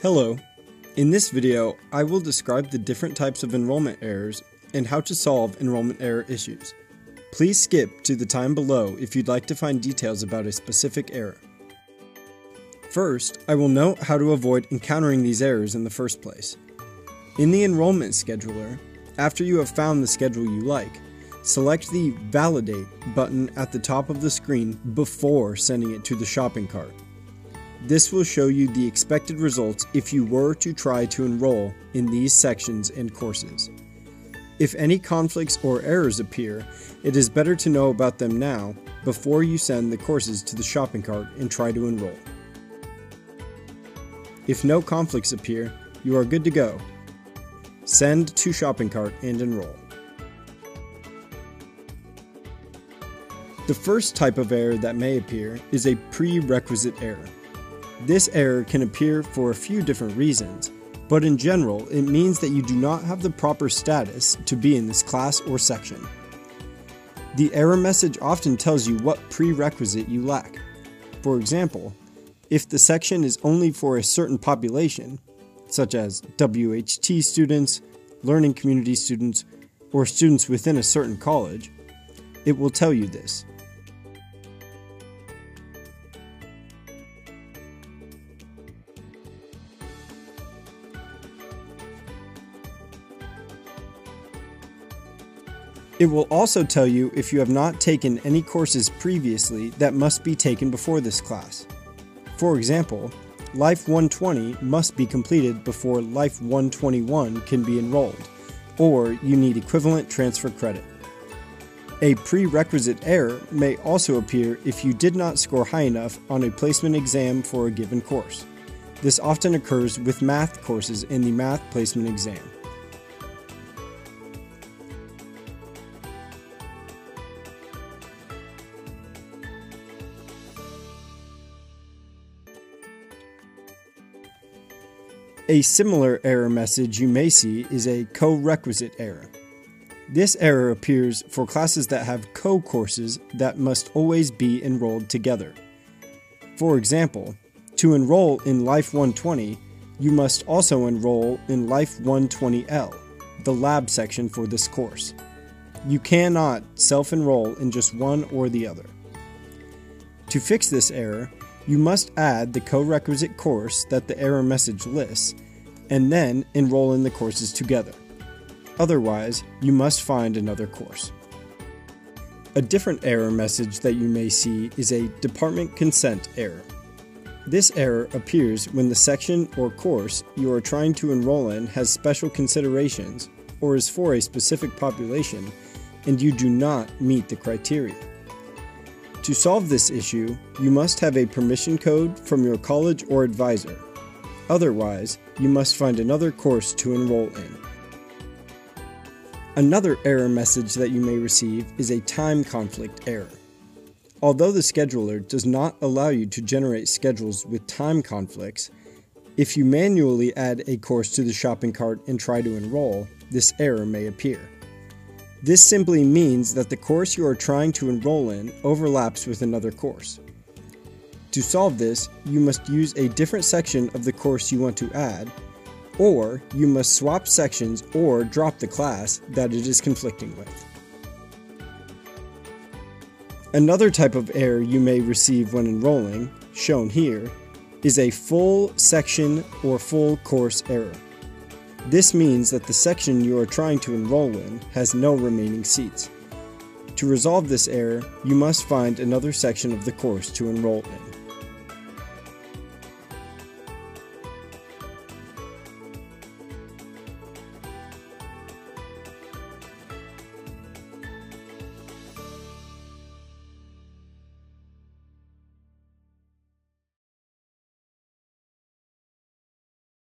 Hello. In this video, I will describe the different types of enrollment errors and how to solve enrollment error issues. Please skip to the time below if you'd like to find details about a specific error. First, I will note how to avoid encountering these errors in the first place. In the enrollment scheduler, after you have found the schedule you like, select the Validate button at the top of the screen before sending it to the shopping cart. This will show you the expected results if you were to try to enroll in these sections and courses. If any conflicts or errors appear, it is better to know about them now before you send the courses to the shopping cart and try to enroll. If no conflicts appear, you are good to go. Send to shopping cart and enroll. The first type of error that may appear is a prerequisite error. This error can appear for a few different reasons, but in general, it means that you do not have the proper status to be in this class or section. The error message often tells you what prerequisite you lack. For example, if the section is only for a certain population, such as WHT students, learning community students, or students within a certain college, it will tell you this. It will also tell you if you have not taken any courses previously that must be taken before this class. For example, Life 120 must be completed before Life 121 can be enrolled, or you need equivalent transfer credit. A prerequisite error may also appear if you did not score high enough on a placement exam for a given course. This often occurs with math courses in the math placement exam. A similar error message you may see is a co-requisite error. This error appears for classes that have co-courses that must always be enrolled together. For example, to enroll in Life 120, you must also enroll in Life 120L, the lab section for this course. You cannot self-enroll in just one or the other. To fix this error, you must add the co-requisite course that the error message lists, and then enroll in the courses together. Otherwise, you must find another course. A different error message that you may see is a department consent error. This error appears when the section or course you are trying to enroll in has special considerations or is for a specific population and you do not meet the criteria. To solve this issue, you must have a permission code from your college or advisor. Otherwise, you must find another course to enroll in. Another error message that you may receive is a time conflict error. Although the scheduler does not allow you to generate schedules with time conflicts, if you manually add a course to the shopping cart and try to enroll, this error may appear. This simply means that the course you are trying to enroll in overlaps with another course. To solve this, you must use a different section of the course you want to add, or you must swap sections or drop the class that it is conflicting with. Another type of error you may receive when enrolling, shown here, is a full section or full course error. This means that the section you are trying to enroll in has no remaining seats. To resolve this error, you must find another section of the course to enroll in.